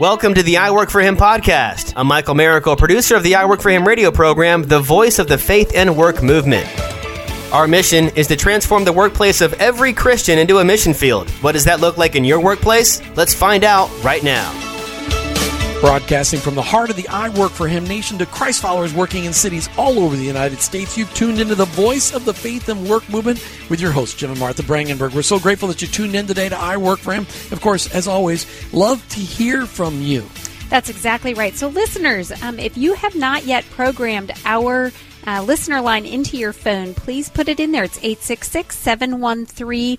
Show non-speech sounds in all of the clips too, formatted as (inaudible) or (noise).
Welcome to the I Work for Him podcast. I'm Michael Miracle, producer of the I Work for Him radio program, the voice of the faith and work movement. Our mission is to transform the workplace of every Christian into a mission field. What does that look like in your workplace? Let's find out right now. Broadcasting from the heart of the I Work for Him nation to Christ followers working in cities all over the United States, you've tuned into the voice of the faith and work movement with your host, Jim and Martha Brangenberg. We're so grateful that you tuned in today to I Work for Him. Of course, as always, love to hear from you. That's exactly right. So, listeners, um, if you have not yet programmed our uh, listener line into your phone, please put it in there. It's 866 713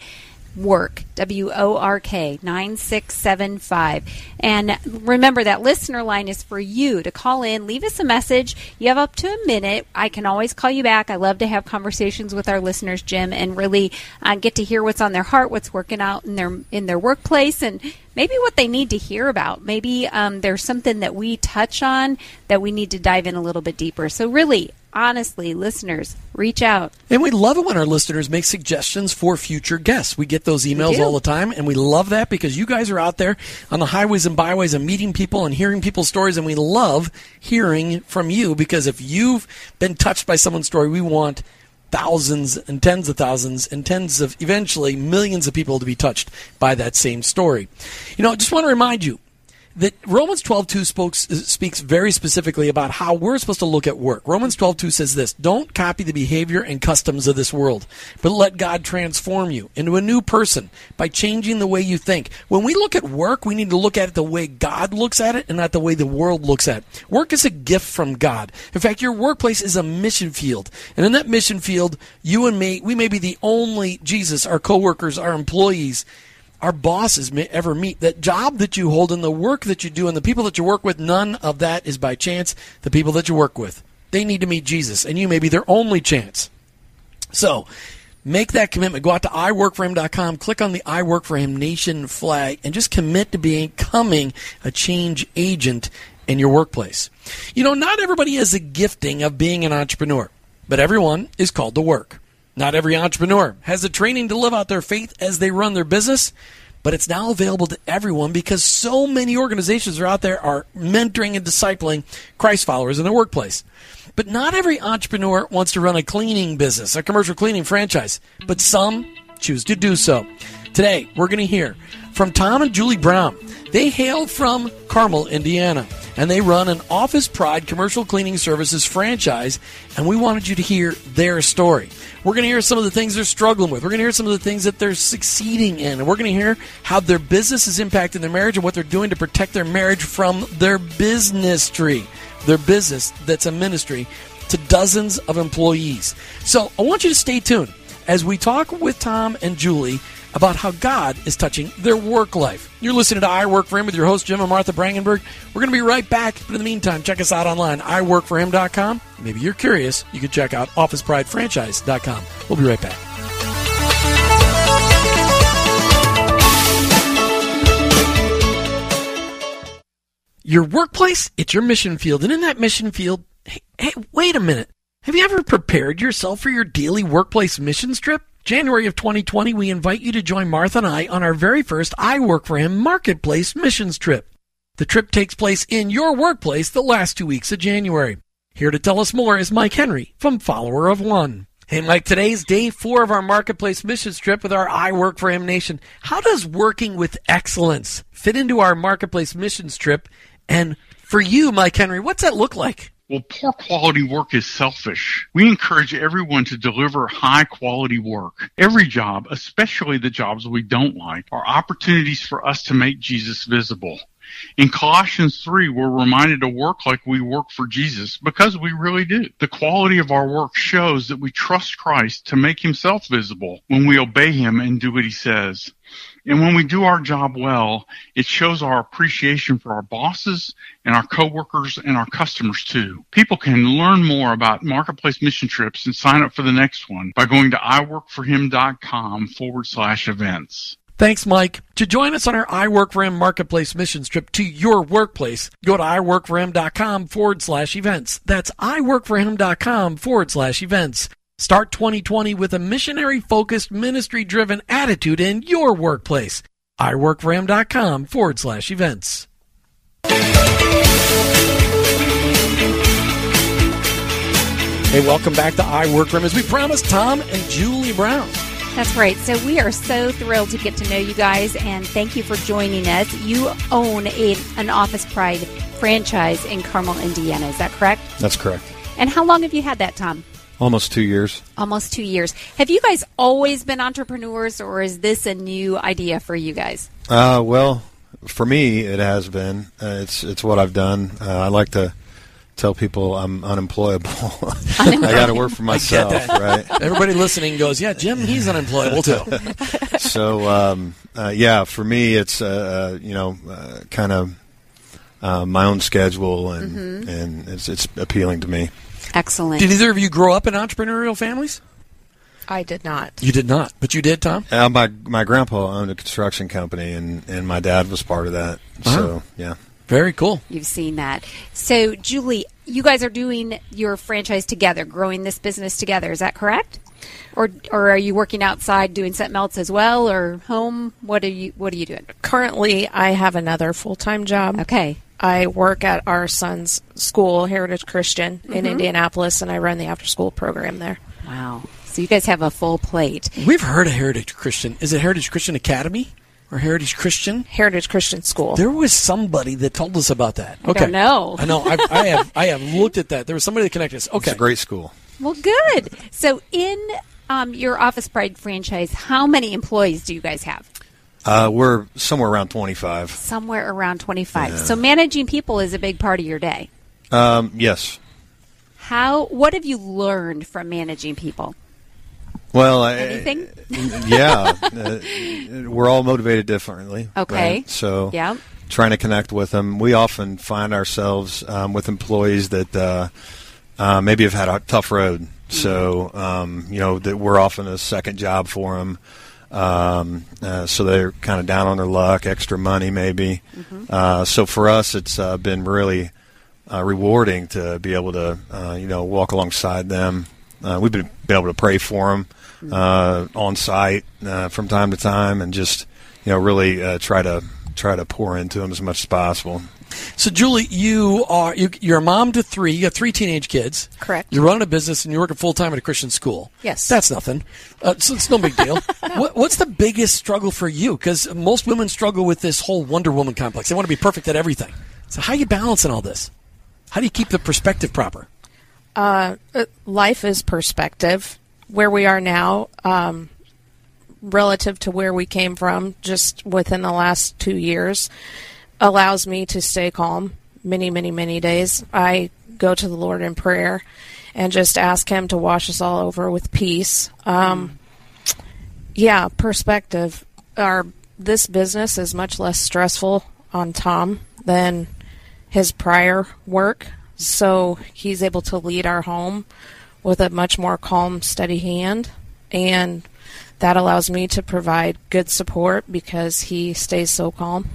work w o r k 9675 and remember that listener line is for you to call in leave us a message. You have up to a minute. I can always call you back. I love to have conversations with our listeners jim and really uh, get to hear what's on their heart what's working out in their in their workplace and maybe what they need to hear about. Maybe um, there's something that we touch on that we need to dive in a little bit deeper. So really honestly, listeners, reach out. And we love it when our listeners make suggestions for future guests. We get those emails all the time, and we love that because you guys are out there on the highways and byways and meeting people and hearing people's stories, and we love hearing from you because if you've been touched by someone's story, we want thousands and tens of thousands and tens of eventually millions of people to be touched by that same story. You know, I just want to remind you that Romans 12:2 speaks uh, speaks very specifically about how we're supposed to look at work. Romans 12:2 says this, "Don't copy the behavior and customs of this world, but let God transform you into a new person by changing the way you think." When we look at work, we need to look at it the way God looks at it and not the way the world looks at it. Work is a gift from God. In fact, your workplace is a mission field. And in that mission field, you and me, we may be the only Jesus, our coworkers, our employees our bosses may ever meet. That job that you hold and the work that you do and the people that you work with, none of that is by chance. The people that you work with, they need to meet Jesus, and you may be their only chance. So, make that commitment. Go out to iworkforhim.com, click on the I Work for Him Nation flag, and just commit to becoming a change agent in your workplace. You know, not everybody has a gifting of being an entrepreneur, but everyone is called to work. Not every entrepreneur has the training to live out their faith as they run their business, but it's now available to everyone because so many organizations are out there are mentoring and discipling Christ followers in the workplace. But not every entrepreneur wants to run a cleaning business, a commercial cleaning franchise, but some choose to do so. Today, we're going to hear from Tom and Julie Brown. They hail from Carmel, Indiana, and they run an Office Pride commercial cleaning services franchise, and we wanted you to hear their story. We're going to hear some of the things they're struggling with. We're going to hear some of the things that they're succeeding in. And we're going to hear how their business is impacting their marriage and what they're doing to protect their marriage from their business tree, their business that's a ministry to dozens of employees. So I want you to stay tuned as we talk with Tom and Julie about how God is touching their work life. You're listening to I Work for Him with your host, Jim and Martha Brangenberg. We're going to be right back, but in the meantime, check us out online, iworkforhim.com. Maybe you're curious, you can check out officepridefranchise.com. We'll be right back. Your workplace, it's your mission field. And in that mission field, hey, hey, wait a minute. Have you ever prepared yourself for your daily workplace mission trip? January of 2020, we invite you to join Martha and I on our very first I Work for Him Marketplace missions trip. The trip takes place in your workplace the last two weeks of January. Here to tell us more is Mike Henry from Follower of One. Hey, Mike, today's day four of our Marketplace missions trip with our I Work for Him Nation. How does working with excellence fit into our Marketplace missions trip? And for you, Mike Henry, what's that look like? Well, poor quality work is selfish. We encourage everyone to deliver high quality work. Every job, especially the jobs we don't like, are opportunities for us to make Jesus visible. In Colossians 3, we're reminded to work like we work for Jesus because we really do. The quality of our work shows that we trust Christ to make himself visible when we obey him and do what he says. And when we do our job well, it shows our appreciation for our bosses and our coworkers and our customers too. People can learn more about marketplace mission trips and sign up for the next one by going to iworkforhim.com forward slash events. Thanks, Mike. To join us on our I Work for Him Marketplace missions trip to your workplace, go to iworkforhim.com forward slash events. That's iworkforhim.com forward slash events. Start 2020 with a missionary focused, ministry driven attitude in your workplace. iworkforhim.com forward slash events. Hey, welcome back to I Work iWorkRoom. As we promised, Tom and Julie Brown. That's right. So we are so thrilled to get to know you guys, and thank you for joining us. You own a, an Office Pride franchise in Carmel, Indiana. Is that correct? That's correct. And how long have you had that, Tom? Almost two years. Almost two years. Have you guys always been entrepreneurs, or is this a new idea for you guys? Uh, well, for me, it has been. Uh, it's it's what I've done. Uh, I like to tell people I'm unemployable. (laughs) I got to work for (laughs) myself, right? Everybody listening goes, "Yeah, Jim, he's unemployable too." (laughs) so, um, uh, yeah, for me, it's uh, uh you know uh, kind of uh, my own schedule, and mm-hmm. and it's it's appealing to me. Excellent. Did either of you grow up in entrepreneurial families? I did not. You did not, but you did, Tom. Uh, my my grandpa owned a construction company, and and my dad was part of that. Uh-huh. So yeah. Very cool. You've seen that. So, Julie, you guys are doing your franchise together, growing this business together. Is that correct? Or, or are you working outside doing something else as well, or home? What are you What are you doing? Currently, I have another full time job. Okay. I work at our son's school, Heritage Christian, in mm-hmm. Indianapolis, and I run the after school program there. Wow. So you guys have a full plate. We've heard of Heritage Christian. Is it Heritage Christian Academy? or Heritage Christian? Heritage Christian School. There was somebody that told us about that. Okay. I don't know. I know. I, I, have. I have looked at that. There was somebody that connected us. Okay. It's a great school. Well, good. So, in um, your Office Pride franchise, how many employees do you guys have? Uh, we're somewhere around 25. Somewhere around 25. Yeah. So, managing people is a big part of your day. Um, yes. How? What have you learned from managing people? Well, anything? (laughs) yeah, uh, we're all motivated differently. Okay. Right? So, yeah. trying to connect with them. We often find ourselves um, with employees that uh, uh, maybe have had a tough road. Mm-hmm. So, um, you know, that we're often a second job for them. Um, uh, so they're kind of down on their luck, extra money maybe. Mm-hmm. Uh, so for us, it's uh, been really rewarding to be able to, you know, walk alongside them. we've been, been able to pray for them uh, on site uh, from time to time, and just you know really uh, try to try to pour into them as much as possible. So, Julie, you are you, are a mom to three. You got three teenage kids. Correct. You're running a business and you're working full time at a Christian school. Yes. That's nothing. Uh, so it's no big deal. (laughs) no. what, what's the biggest struggle for you? Because most women struggle with this whole Wonder Woman complex. They want to be perfect at everything. So, how are you balancing all this? How do you keep the perspective proper? Uh, uh life is perspective where we are now, um, relative to where we came from, just within the last two years, allows me to stay calm many, many, many days. I go to the Lord in prayer and just ask Him to wash us all over with peace. Um, yeah, perspective. Our this business is much less stressful on Tom than his prior work, so he's able to lead our home with a much more calm, steady hand. And that allows me to provide good support because he stays so calm.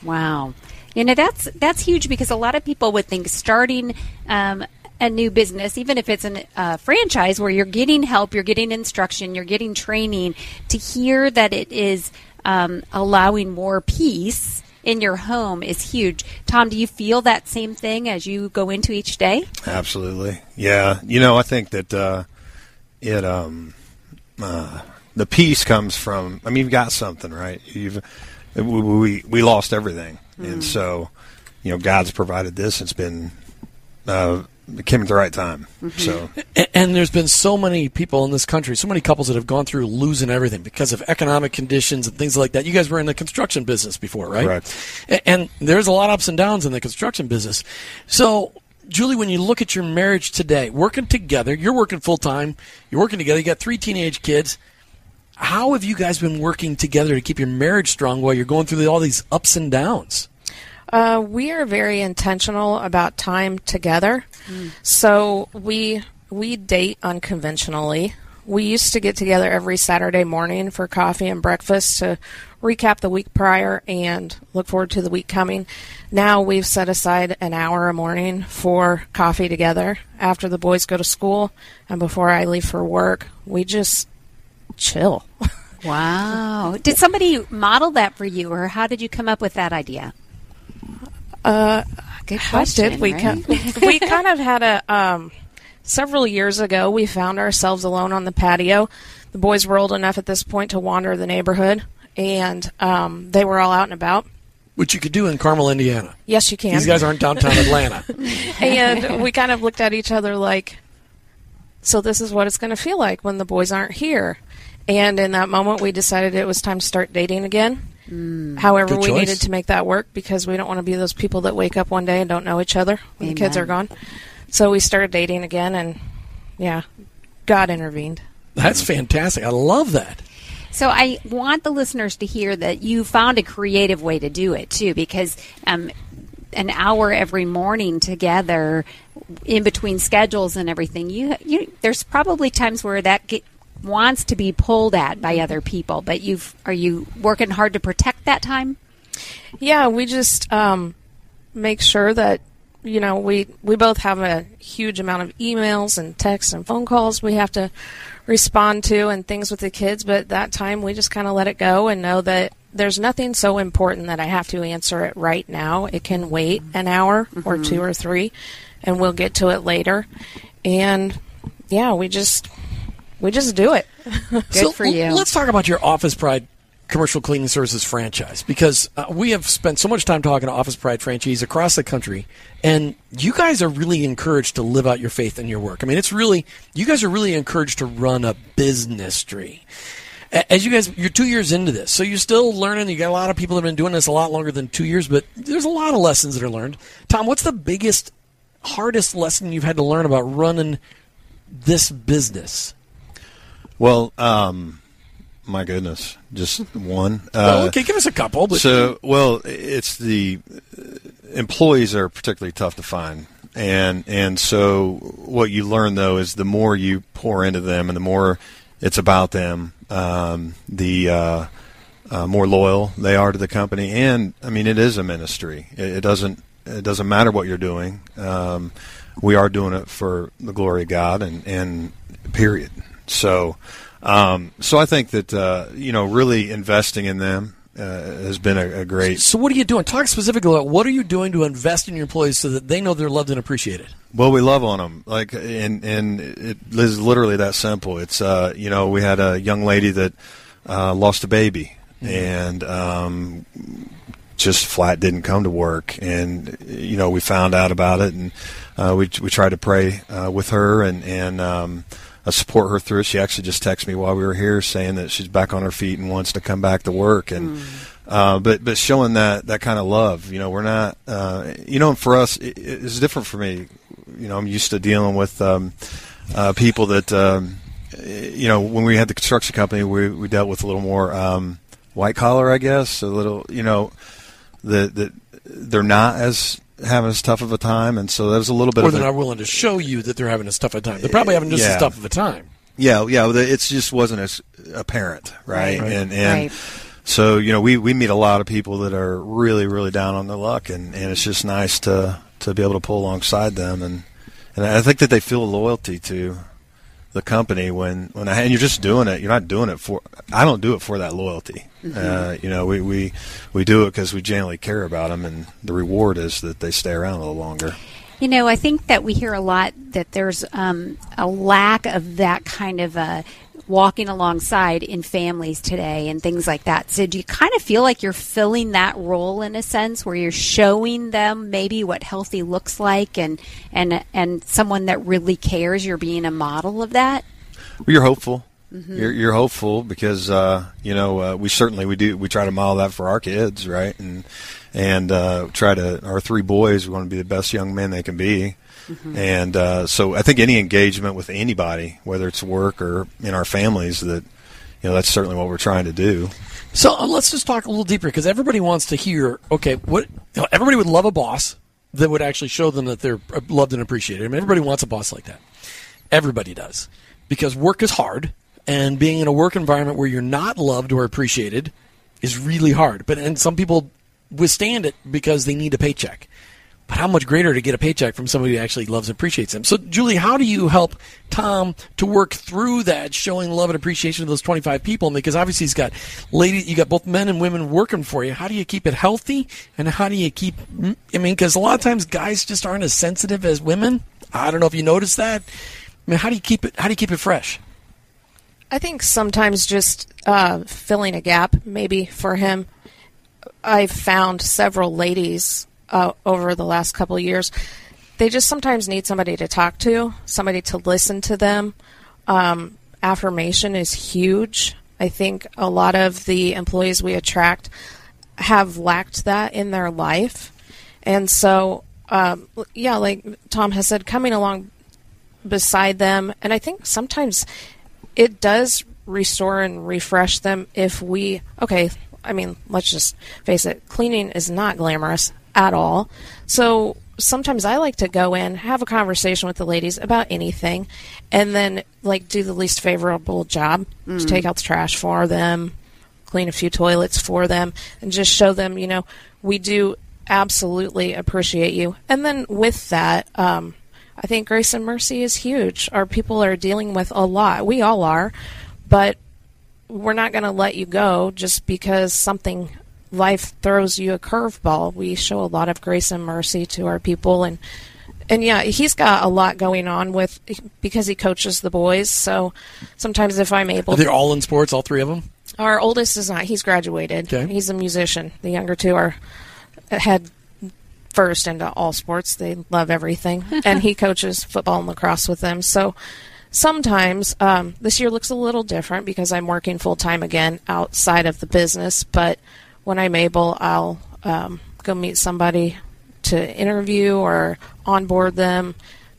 Wow. You know, that's, that's huge because a lot of people would think starting um, a new business, even if it's a uh, franchise where you're getting help, you're getting instruction, you're getting training, to hear that it is um, allowing more peace in your home is huge. Tom, do you feel that same thing as you go into each day? Absolutely. Yeah. You know, I think that uh, it um, uh, the peace comes from. I mean, you've got something, right? You've we we, we lost everything, mm. and so you know God's provided this. It's been uh, it came at the right time. Mm-hmm. So, and, and, there's been so many people in this country, so many couples that have gone through losing everything because of economic conditions and things like that. You guys were in the construction business before, right? Correct. And, and there's a lot of ups and downs in the construction business. So, Julie, when you look at your marriage today, working together, you're working full time, you're working together, you got three teenage kids. How have you guys been working together to keep your marriage strong while you're going through all these ups and downs? Uh, we are very intentional about time together. Mm. So we we date unconventionally. We used to get together every Saturday morning for coffee and breakfast to recap the week prior and look forward to the week coming. Now we've set aside an hour a morning for coffee together after the boys go to school and before I leave for work. We just chill. (laughs) Wow. Did somebody model that for you or how did you come up with that idea? Uh, Good how question. did we? right? Kind we kind of had a um, several years ago. We found ourselves alone on the patio. The boys were old enough at this point to wander the neighborhood, and um, they were all out and about. Which you could do in Carmel, Indiana. Yes, you can. These guys aren't downtown Atlanta. (laughs) (laughs) and we kind of looked at each other like, so this is what it's going to feel like when the boys aren't here. And in that moment, we decided it was time to start dating again. However, we choice. needed to make that work because we don't want to be those people that wake up one day and don't know each other when the kids are gone. So we started dating again, and yeah, God intervened. That's fantastic. I love that. So I want the listeners to hear that you found a creative way to do it too, because um, an hour every morning together, in between schedules and everything, you, you there's probably times where that get, wants to be pulled at by other people, but you've are you working hard to protect that time? Yeah, we just um, make sure that you know we we both have a huge amount of emails and texts and phone calls we have to respond to and things with the kids. But that time we just kind of let it go and know that there's nothing so important that I have to answer it right now. It can wait an hour or two or three, and we'll get to it later. And yeah, we just we just do it. (laughs) Good so for you. Let's talk about your Office Pride commercial cleaning services franchise because uh, we have spent so much time talking to Office Pride franchisees across the country, and you guys are really encouraged to live out your faith in your work. I mean, it's really you guys are really encouraged to run a business tree. As you guys, you're two years into this, so you're still learning. You got a lot of people that have been doing this a lot longer than two years, but there's a lot of lessons that are learned. Tom, what's the biggest, hardest lesson you've had to learn about running this business? Well, um, my goodness, just one. Well, Uh, okay, give us a couple. But so, well, it's the uh, employees are particularly tough to find, and and so what you learn though is the more you pour into them, and the more it's about them, um, the uh, uh, more loyal they are to the company. And I mean, it is a ministry. It, it doesn't it doesn't matter what you're doing. Um, we are doing it for the glory of God, and and period. So. Um, so I think that uh, you know, really investing in them uh, has been a, a great. So what are you doing? Talk specifically about what are you doing to invest in your employees so that they know they're loved and appreciated. Well, we love on them, like, and and it is literally that simple. It's uh, you know, we had a young lady that uh, lost a baby, and um, just flat didn't come to work, and you know, we found out about it, and uh, we we tried to pray uh, with her and and. Um, uh, support her through. She actually just texted me while we were here saying that she's back on her feet and wants to come back to work. And uh, but but showing that that kind of love, you know, we're not, uh, you know, for us, it, it's different for me. You know, I'm used to dealing with um, uh, people that, um, you know, when we had the construction company, we we dealt with a little more um, white collar, I guess, a little, you know, that that they're not as having as tough of a time, and so there's a little bit Or of they're a, not willing to show you that they're having a tough of a time. They're probably having just as tough of a time. Yeah, yeah. well, It just wasn't as apparent, right? Right. And and Right. so you know, we we meet a lot of people that are really really down on their luck, and and it's just nice to to be able to pull alongside them, and and I think that they feel loyalty to the company when when I, and you're just doing it. You're not doing it for. I don't do it for that loyalty. Uh, you know, we we we do it because we genuinely care about them, and the reward is that they stay around a little longer. You know, I think that we hear a lot that there's um, a lack of that kind of uh, walking alongside in families today and things like that. So, do you kind of feel like you're filling that role in a sense, where you're showing them maybe what healthy looks like, and and and someone that really cares? You're being a model of that. Well, you're hopeful. You're, you're hopeful because uh, you know uh, we certainly we do we try to model that for our kids, right? And and uh, try to our three boys we want to be the best young men they can be. And uh, so I think any engagement with anybody, whether it's work or in our families, that you know that's certainly what we're trying to do. So uh, let's just talk a little deeper because everybody wants to hear. Okay, what you know, everybody would love a boss that would actually show them that they're uh, loved and appreciated. I mean, everybody wants a boss like that. Everybody does because work is hard, and being in a work environment where you're not loved or appreciated is really hard. But and some people withstand it because they need a paycheck. But how much greater to get a paycheck from somebody who actually loves and appreciates them. So, Julie, how do you help Tom to work through that, showing love and appreciation to those 25 people? Because obviously he's got lady, you got both men and women working for you. How do you keep it healthy, and how do you keep? I mean, because a lot of times guys just aren't as sensitive as women. I don't know if you noticed that. I mean, how do you keep it? How do you keep it fresh? I think sometimes just uh, filling a gap, maybe for him. I've found several ladies uh, over the last couple years. They just sometimes need somebody to talk to, somebody to listen to them. Um, affirmation is huge. I think a lot of the employees we attract have lacked that in their life. And so, um, yeah, like Tom has said, coming along beside them. And I think sometimes it does restore and refresh them if we, okay, I mean, let's just face it, cleaning is not glamorous at all. So sometimes I like to go in, have a conversation with the ladies about anything, and then like do the least favorable job mm. to take out the trash for them, clean a few toilets for them, and just show them, you know, we do absolutely appreciate you. And then with that, um, I think grace and mercy is huge. Our people are dealing with a lot. We all are, but we're not going to let you go just because something life throws you a curveball. We show a lot of grace and mercy to our people and and yeah, he's got a lot going on with because he coaches the boys. So sometimes if I'm able, they're all in sports, all three of them. Our oldest is not. He's graduated. Okay. He's a musician. The younger two are head first into all sports. They love everything, (laughs) and he coaches football and lacrosse with them. So sometimes um, this year looks a little different because I'm working full time again outside of the business. But when I'm able, I'll um, go meet somebody to interview or onboard them,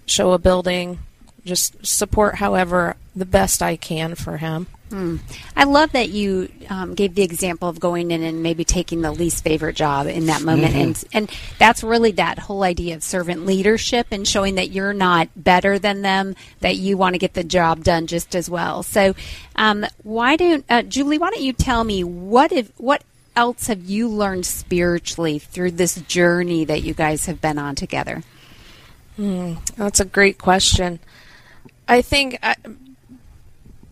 show a building, just support however the best I can for him. Hmm. I love that you um, gave the example of going in and maybe taking the least favorite job in that moment, mm-hmm. and and that's really that whole idea of servant leadership and showing that you're not better than them, that you want to get the job done just as well. So, um, why don't uh, Julie? Why don't you tell me what if what else have you learned spiritually through this journey that you guys have been on together? Hmm, that's a great question. I think I,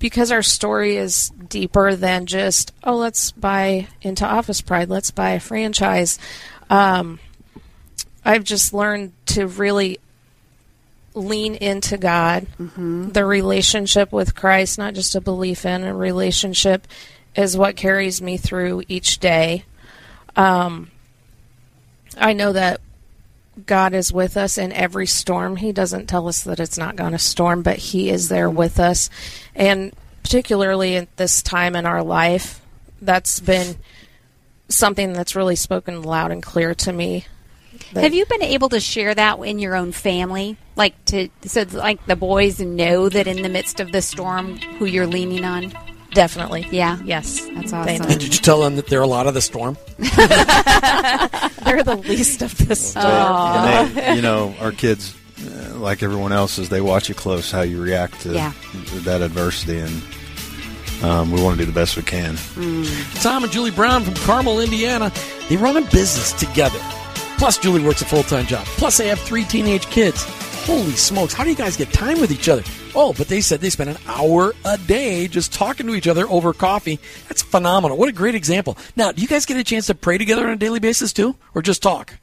because our story is deeper than just oh let's buy into office pride let's buy a franchise um, i've just learned to really lean into god mm-hmm. the relationship with christ not just a belief in a relationship is what carries me through each day um, i know that God is with us in every storm. He doesn't tell us that it's not going to storm, but He is there with us. And particularly at this time in our life, that's been something that's really spoken loud and clear to me. Have you been able to share that in your own family, like to so like the boys know that in the midst of the storm, who you're leaning on? Definitely. Yeah. Yes. That's awesome. And did you tell them that they're a lot of the storm? (laughs) they're the least of the storm. And they, you know, our kids, uh, like everyone else's, they watch you close how you react to yeah. that adversity, and um, we want to do the best we can. Mm. Tom and Julie Brown from Carmel, Indiana, they run a business together. Plus, Julie works a full time job. Plus, they have three teenage kids. Holy smokes, how do you guys get time with each other? Oh, but they said they spend an hour a day just talking to each other over coffee. That's phenomenal. What a great example. Now, do you guys get a chance to pray together on a daily basis too, or just talk?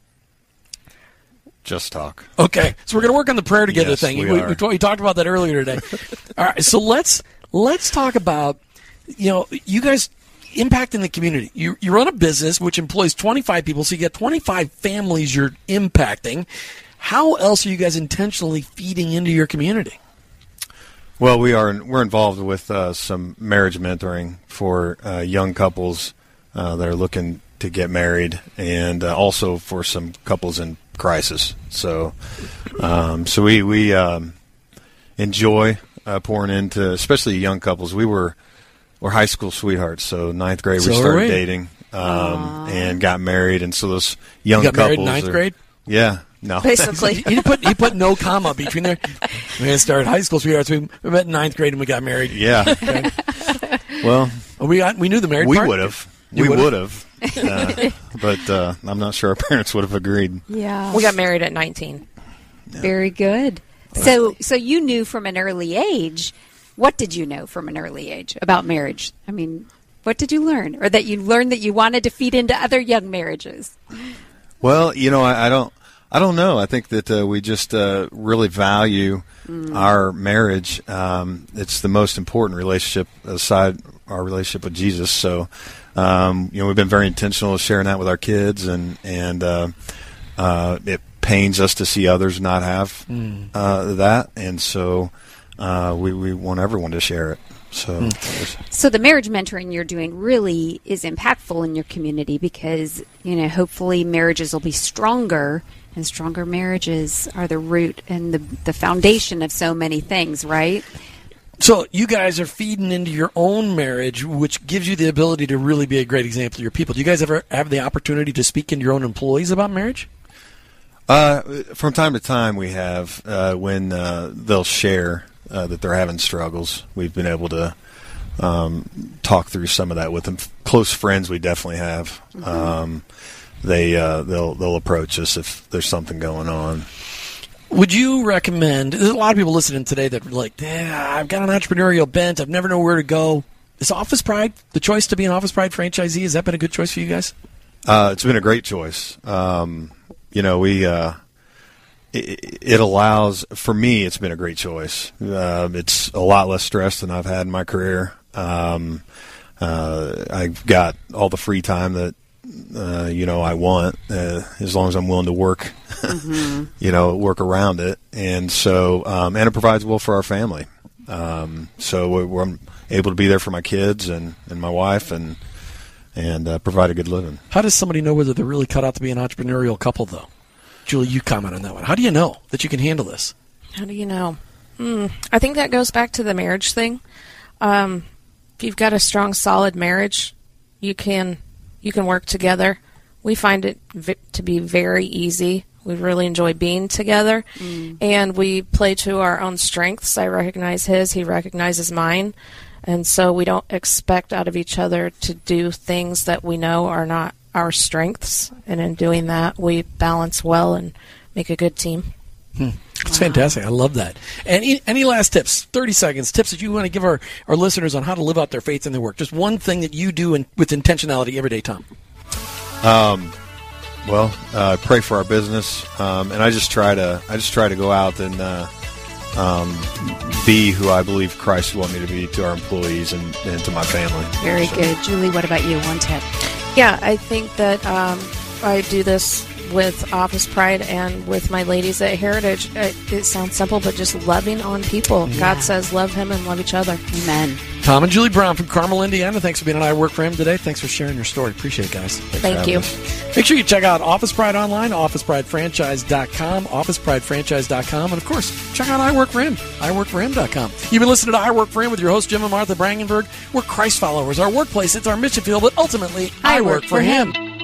Just talk. Okay, so we're going to work on the prayer together yes, thing. We, we, we, talked about that earlier today. (laughs) All right, so let's let's talk about you know you guys impacting the community. You you run a business which employs 25 people, so you get 25 families you're impacting. How else are you guys intentionally feeding into your community? Well, we are we're involved with uh, some marriage mentoring for uh, young couples uh, that are looking to get married, and uh, also for some couples in crisis. So, um, so we we um, enjoy uh, pouring into, especially young couples. We were we're high school sweethearts, so ninth grade so we started we. dating um, and got married, and so those young you couples ninth are, grade. Yeah, no, (laughs) basically. he put he put no comma between there. We started high school sweethearts. We, we met in ninth grade and we got married. Yeah. Okay. (laughs) Well, we got we knew the married. we would have. we would've? uh, but uh, I'm not sure our (laughs) parents would have agreed. Yeah. We got married at 19. Very good. So, so you knew from an early age. What did you know from an early age about marriage? I mean, what did you learn, or that you learned that you wanted to feed into other young marriages? Well, you know, I, I don't, I don't know. I think that uh, we just uh, really value our marriage. Um, it's the most important relationship aside our relationship with Jesus. So, um, you know, we've been very intentional sharing that with our kids, and and uh, uh, it pains us to see others not have uh, that, and so uh, we we want everyone to share it. So. there's- So the marriage mentoring you're doing really is impactful in your community because you know hopefully marriages will be stronger, and stronger marriages are the root and the the foundation of so many things, right? So you guys are feeding into your own marriage, which gives you the ability to really be a great example to your people. Do you guys ever have the opportunity to speak into your own employees about marriage? Uh, from time to time, we have uh, when uh, they'll share uh, that they're having struggles. We've been able to um, talk through some of that with them. Close friends, we definitely have. Um, they uh, they'll they'll approach us if there's something going on. Would you recommend? There's a lot of people listening today that are like, yeah, I've got an entrepreneurial bent. I've never know where to go. Is Office Pride the choice to be an Office Pride franchisee? Has that been a good choice for you guys? Uh, it's been a great choice. Um, you know, we uh, it, it allows for me. It's been a great choice. Uh, it's a lot less stress than I've had in my career. Um, uh, I've got all the free time that uh, you know I want, uh, as long as I'm willing to work. (laughs) you know, work around it, and so um, and it provides well for our family. Um, so we're, we're able to be there for my kids and, and my wife and and uh, provide a good living. How does somebody know whether they're really cut out to be an entrepreneurial couple, though? Julie, you comment on that one. How do you know that you can handle this? How do you know? Hmm. I think that goes back to the marriage thing. Um, if you've got a strong, solid marriage, you can you can work together. We find it v- to be very easy. We really enjoy being together, mm. and we play to our own strengths. I recognize his; he recognizes mine, and so we don't expect out of each other to do things that we know are not our strengths. And in doing that, we balance well and make a good team. Hmm. It's fantastic. I love that. Any any last tips? Thirty seconds. Tips that you want to give our, our listeners on how to live out their faith in their work. Just one thing that you do in, with intentionality every day, Tom. Um, Well, uh, pray for our business, um, and I just try to I just try to go out and uh, um, be who I believe Christ would want me to be to our employees and, and to my family. Very So- good, Julie. What about you? One tip. Yeah, I think that um, I do this with Office Pride and with my ladies at Heritage. It, it sounds simple, but just loving on people. God says, love Him and love each other. Amen. Tom and Julie Brown from Carmel, Indiana. Thanks for being on I Work for Him today. Thanks for sharing your story. Appreciate it, guys. Thank you. us. Make sure you check out Office Pride online, officepridefranchise.com, officepridefranchise.com, and of course, check out I Work for Him, iworkforhim.com. You've been listening to I Work for Him with your host, Jim and Martha Brangenberg. We're Christ followers. Our workplace, it's our mission field, but ultimately, I, work, for him.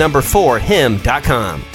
number four him.com.